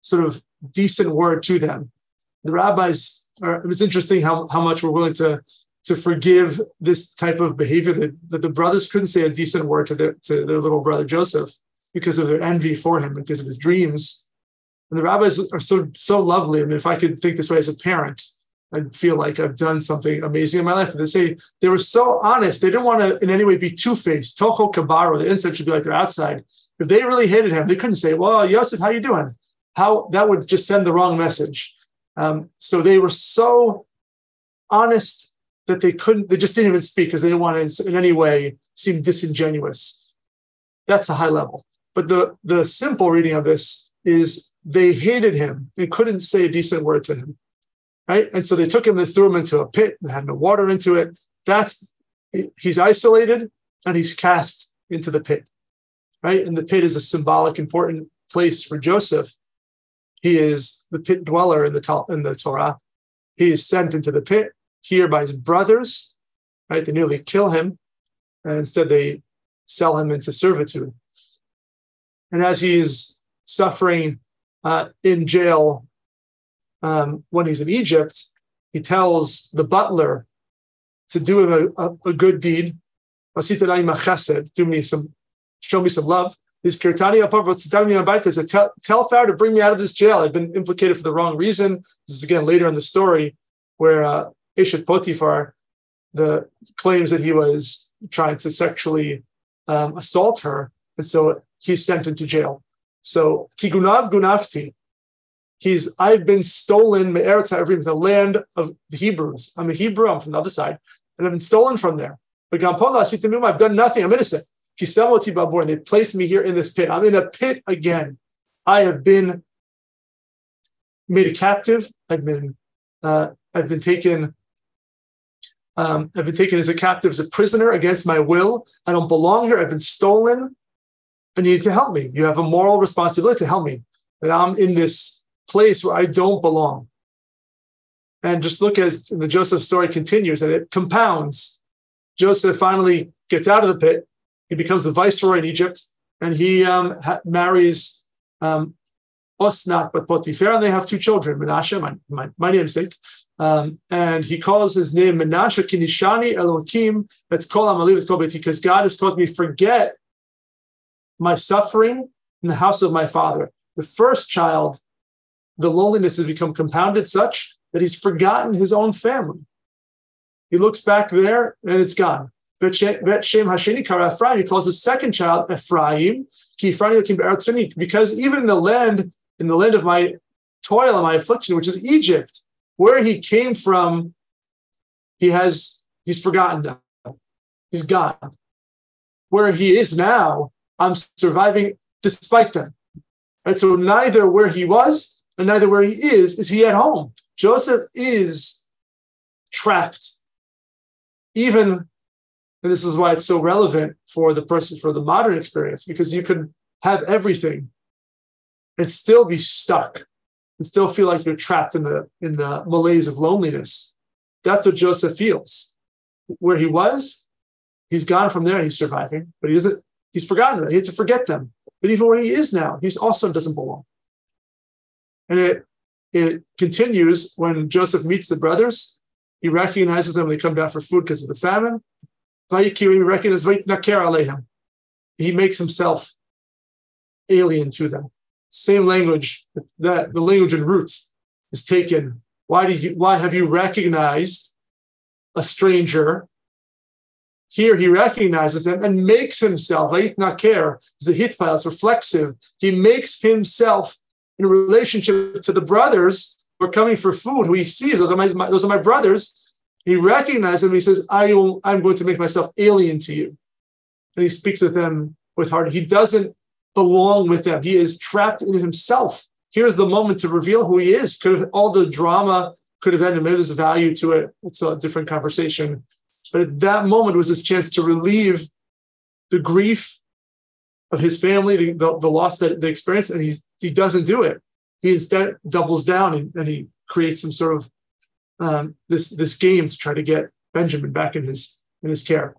sort of decent word to them. The rabbis are, it was interesting how, how much we're willing to, to forgive this type of behavior that, that the brothers couldn't say a decent word to their, to their little brother Joseph because of their envy for him, because of his dreams. And the rabbis are so so lovely. I mean, if I could think this way as a parent, I'd feel like I've done something amazing in my life. they say they were so honest. They didn't want to in any way be two-faced. Toho kabaro, the inside should be like their outside. If they really hated him, they couldn't say, "Well, Yosef, how you doing?" How that would just send the wrong message. Um, so they were so honest that they couldn't. They just didn't even speak because they didn't want to in any way seem disingenuous. That's a high level. But the, the simple reading of this is they hated him. and couldn't say a decent word to him. Right. And so they took him and threw him into a pit and had no water into it. That's he's isolated and he's cast into the pit. Right. And the pit is a symbolic, important place for Joseph. He is the pit dweller in the, in the Torah. He is sent into the pit here by his brothers. Right. They nearly kill him. And instead they sell him into servitude. And as he's suffering uh, in jail um, when he's in Egypt, he tells the butler to do him a, a, a good deed. Do me some, show me some love. His kirtani said, tell, tell to bring me out of this jail. I've been implicated for the wrong reason. This is again later in the story where uh, Eshet Potiphar the claims that he was trying to sexually um, assault her, and so he's sent into jail. So kigunav gunafti, he's I've been stolen me'eretz from the land of the Hebrews. I'm a Hebrew. I'm from the other side, and I've been stolen from there. But I've done nothing. I'm innocent. And they placed me here in this pit. I'm in a pit again. I have been made a captive. I've been uh, I've been taken um, I've been taken as a captive, as a prisoner against my will. I don't belong here. I've been stolen. I need to help me. You have a moral responsibility to help me. That I'm in this place where I don't belong. And just look as the Joseph story continues and it compounds. Joseph finally gets out of the pit. He becomes the viceroy in Egypt and he um, ha- marries um, Osnat but Potiphar, and they have two children, Menashe, my, my, my namesake, um, and he calls his name Menashe Kinishani Elohim. That's called Amaliv Kol because God has caused me forget my suffering in the house of my father. The first child, the loneliness has become compounded such that he's forgotten his own family. He looks back there and it's gone. He calls his second child Ephraim, because even in the land, in the land of my toil and my affliction, which is Egypt, where he came from, he has he's forgotten them. He's gone. Where he is now, I'm surviving despite them. And so neither where he was and neither where he is is he at home. Joseph is trapped. Even, and this is why it's so relevant for the person for the modern experience, because you can have everything and still be stuck and still feel like you're trapped in the in the malaise of loneliness. That's what Joseph feels. Where he was, he's gone from there. He's surviving, but he doesn't. He's forgotten. He had to forget them. But even where he is now, he's also doesn't belong. And it it continues when Joseph meets the brothers. He recognizes them when they come down for food because of the famine. He makes himself alien to them same language that the language in roots is taken. Why did you, why have you recognized a stranger? Here he recognizes them and makes himself, not care, is a hitpael, it's reflexive. He makes himself in relationship to the brothers who are coming for food, who he sees, those are my, those are my brothers. He recognizes them. He says, I will, I'm going to make myself alien to you. And he speaks with them with heart. He doesn't belong with them. He is trapped in himself. Here's the moment to reveal who he is. Could have, all the drama could have ended. Maybe there's a value to it. It's a different conversation. But at that moment was his chance to relieve the grief of his family, the, the, the loss that they experienced, and he, he doesn't do it. He instead doubles down and, and he creates some sort of um, this, this game to try to get Benjamin back in his, in his care.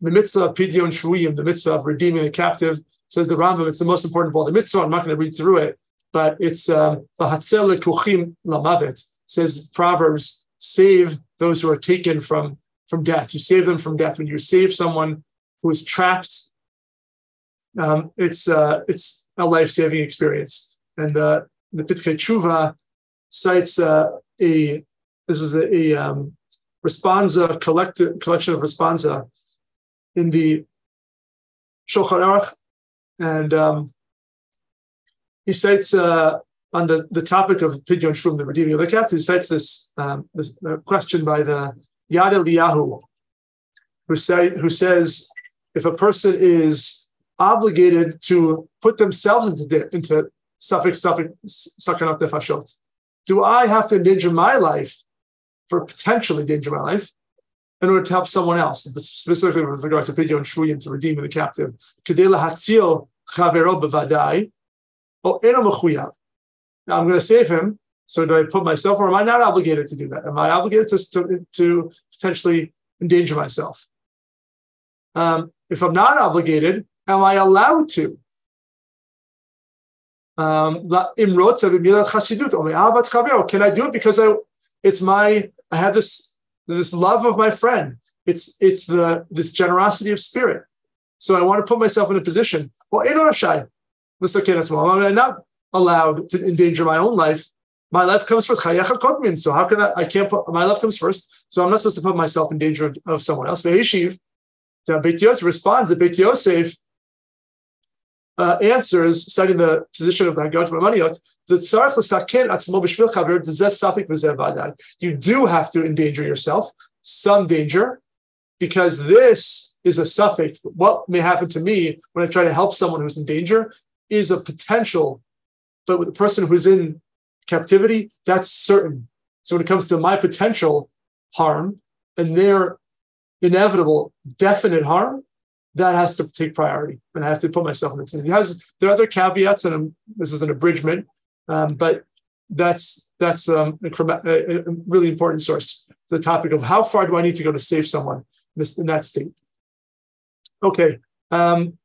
The mitzvah of Pidyon Shvuyim, the mitzvah of redeeming the captive, says the Rambam, it's the most important of all the mitzvah. I'm not going to read through it, but it's um, kuchim lamavet. Says Proverbs, save those who are taken from from death. You save them from death when you save someone who is trapped. Um, it's uh, it's a life saving experience. And uh, the Pitchei Teshuva cites uh, a this is a, a um, responsa collection of responsa in the Shulchan Aruch. And um, he cites uh, on the, the topic of Pidyon Shum, the redeeming of the captive, he cites this, um, this uh, question by the Yad Eliyahu, who, say, who says if a person is obligated to put themselves into, into suffix, suffix, sakanat nefashot, do I have to endanger my life for potentially endanger my life? in order to help someone else, but specifically with regard to Pidyon Shvuyim, to redeem the captive. Now I'm going to save him. So do I put myself, or am I not obligated to do that? Am I obligated to, to, to potentially endanger myself? Um, if I'm not obligated, am I allowed to? Um, can I do it because I, it's my, I have this this love of my friend. It's it's the this generosity of spirit. So I want to put myself in a position. Well, I'm not allowed to endanger my own life. My life comes first. So how can I? I can't put my life comes first. So I'm not supposed to put myself in danger of, of someone else. but Ve'eshiv, the Beit Yosef responds. The Beit Yosef uh, answers, citing the position of the Hagahot Maimoniyot, you do have to endanger yourself, some danger, because this is a safek. What may happen to me when I try to help someone who's in danger is a potential, but with a person who's in captivity, that's certain. So when it comes to my potential harm and their inevitable, definite harm, that has to take priority, and I have to put myself in the. He has there are other caveats, and this is an abridgment, um, but that's that's um, a, a, really important source. The topic of how far do I need to go to save someone in that state? Okay, um,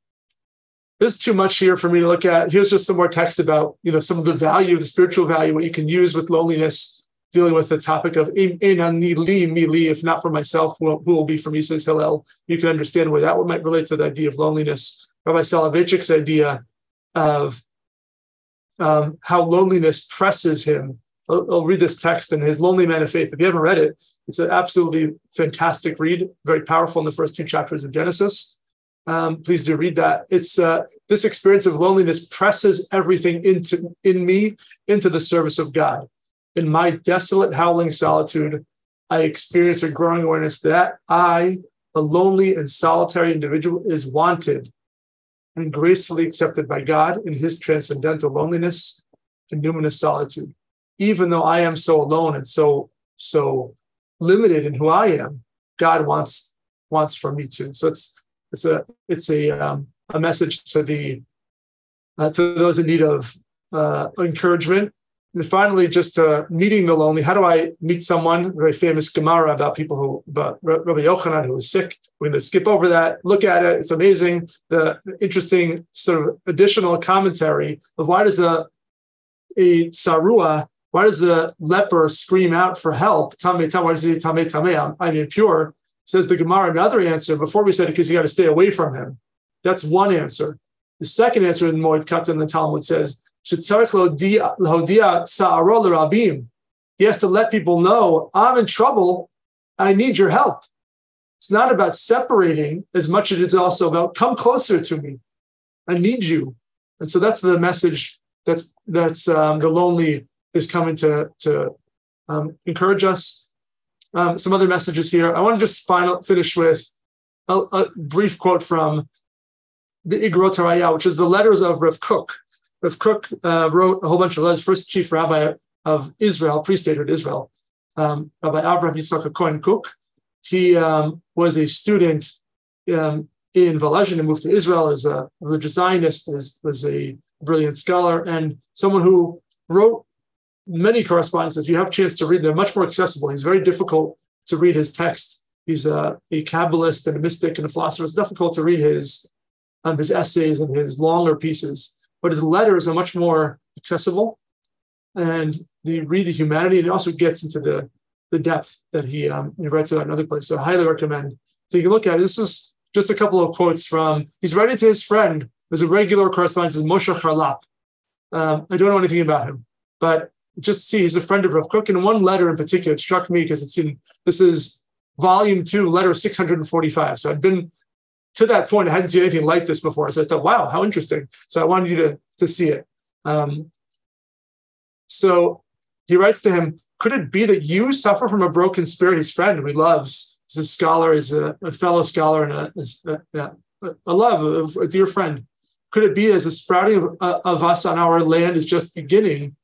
there's too much here for me to look at. Here's just some more text about you know some of the value, the spiritual value, what you can use with loneliness, dealing with the topic of if not for myself, who will be for me, says Hillel. You can understand where that might relate to the idea of loneliness. Rabbi Soloveitchik's idea of um, how loneliness presses him. I'll, I'll, read this text in his Lonely Man of Faith. If you haven't read it, it's an absolutely fantastic read, very powerful in the first two chapters of Genesis. Um, please do read that. It's uh, this experience of loneliness presses everything into in me into the service of God. In my desolate, howling solitude, I experience a growing awareness that I, a lonely and solitary individual, is wanted and gracefully accepted by God in his transcendental loneliness and numinous solitude. Even though I am so alone and so so limited in who I am, God wants wants from me too. So it's it's a it's a um, a message to the uh, to those in need of uh, encouragement. Finally, just uh, meeting the lonely. How do I meet someone? Very famous Gemara about people who, about Rabbi Yochanan who was sick. We're going to skip over that. Look at it. It's amazing. The interesting sort of additional commentary of why does the a sarua, why does the leper scream out for help? Tame, tame, why does he tame, tame? I'm, I'm impure. Says the Gemara. Another answer. Before we said it because you got to stay away from him. That's one answer. The second answer in Moed Katan, the Talmud says, he has to let people know, I'm in trouble. I need your help. It's not about separating as much as it's also about come closer to me. I need you. And so that's the message that's that's um, the lonely is coming to to um, encourage us. Um, some other messages here. I want to just final finish with a, a brief quote from the Igrot Haraya, which is the letters of Rav Kook. Rav Kook uh, wrote a whole bunch of letters, first chief rabbi of Israel, pre-statehood Israel, um, Rabbi Avraham Yitzchak Cohen Kook. He um, was a student um, in Volozhin and moved to Israel as a religious Zionist, as, was a brilliant scholar, and someone who wrote many correspondences. If you have a chance to read, they're much more accessible. He's very difficult to read his text. He's a, a Kabbalist and a mystic and a philosopher. It's difficult to read his um, his essays and his longer pieces, but his letters are much more accessible. And you read the humanity, and it also gets into the, the depth that he, um, he writes about in other places. So I highly recommend taking a look at it. This is just a couple of quotes from, he's writing to his friend, who's a regular correspondent, Moshe Charlap. Um, I don't know anything about him, but just see he's a friend of Rav Kook. And one letter in particular, it struck me because it's in, this is volume two, letter 645. So I'd been to that point, I hadn't seen anything like this before. So I thought, wow, how interesting. So I wanted you to, to see it. Um, so he writes to him, could it be that you suffer from a broken spirit? His friend who he loves, he's a scholar, he's a, a fellow scholar and a, a, a love a dear friend. Could it be as the sprouting of, uh, of us on our land is just beginning?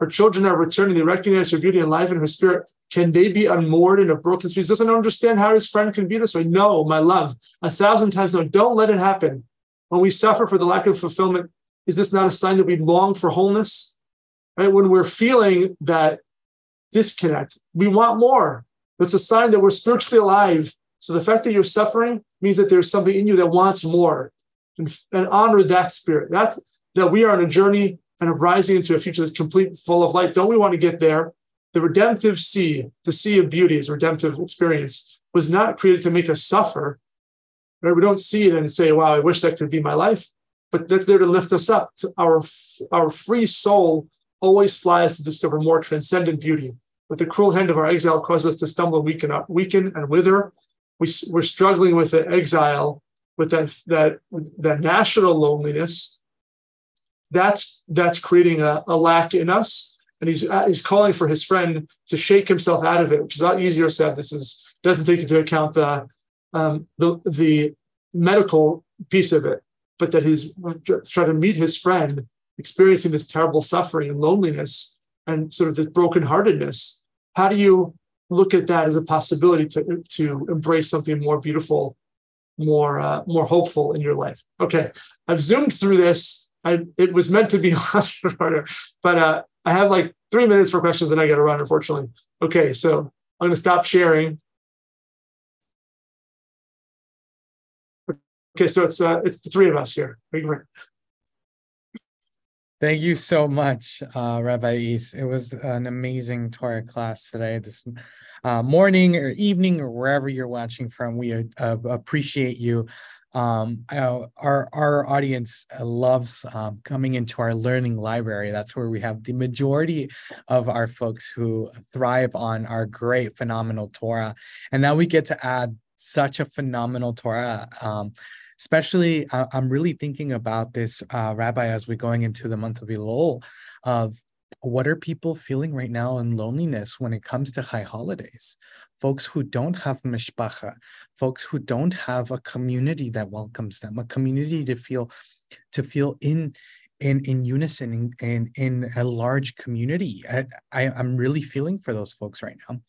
Her children are returning. They recognize her beauty and life and her spirit. Can they be unmoored in a broken? He doesn't understand how his friend can be this way. No, my love, a thousand times no. Don't let it happen. When we suffer for the lack of fulfillment, is this not a sign that we long for wholeness? Right? When we're feeling that disconnect, we want more. It's a sign that we're spiritually alive. So the fact that you're suffering means that there's something in you that wants more. And, and honor that spirit. That's that we are on a journey and of rising into a future that's complete, full of light. Don't we want to get there? The redemptive sea, the sea of beauty, is redemptive experience, was not created to make us suffer. Right? We don't see it and say, wow, I wish that could be my life. But that's there to lift us up. Our, our free soul always flies to discover more transcendent beauty. But the cruel hand of our exile causes us to stumble, weaken, up, weaken and wither. We, we're struggling with the exile, with that, that, that national loneliness. That's, that's creating a, a lack in us and he's uh, he's calling for his friend to shake himself out of it, which is not easier said. This is doesn't take into account the um, the the medical piece of it, but that he's trying to meet his friend experiencing this terrible suffering and loneliness and sort of this brokenheartedness. How do you look at that as a possibility to to embrace something more beautiful, more uh, more hopeful in your life? Okay, I've zoomed through this. I, it was meant to be [LAUGHS] a lot but uh, I have like three minutes for questions and I got to run, unfortunately. Okay, so I'm going to stop sharing. Okay, so it's uh, it's the three of us here. Thank you so much, uh, Rabbi East. It was an amazing Torah class today. This uh, morning or evening or wherever you're watching from, we uh, appreciate you um, our our audience loves um, coming into our learning library. That's where we have the majority of our folks who thrive on our great, phenomenal Torah, and now we get to add such a phenomenal Torah. Um, especially, uh, I'm really thinking about this, uh, Rabbi, as we're going into the month of Elul, of what are people feeling right now in loneliness when it comes to high holidays? folks who don't have mishpacha, folks who don't have a community that welcomes them, a community to feel to feel in in in unison in in, in a large community. I, I I'm really feeling for those folks right now,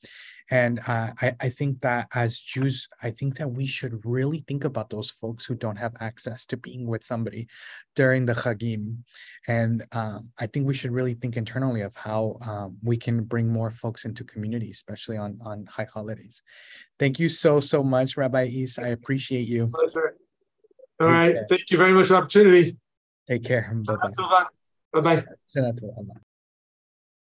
and uh, I, I think that as Jews, I think that we should really think about those folks who don't have access to being with somebody during the Chagim. And um, I think we should really think internally of how um, we can bring more folks into community, especially on, on high holidays. Thank you so, so much, Rabbi East. I appreciate you. Pleasure. All Take right. Care. Thank you very much for the opportunity. Take care. [LAUGHS] Bye-bye. Bye-bye.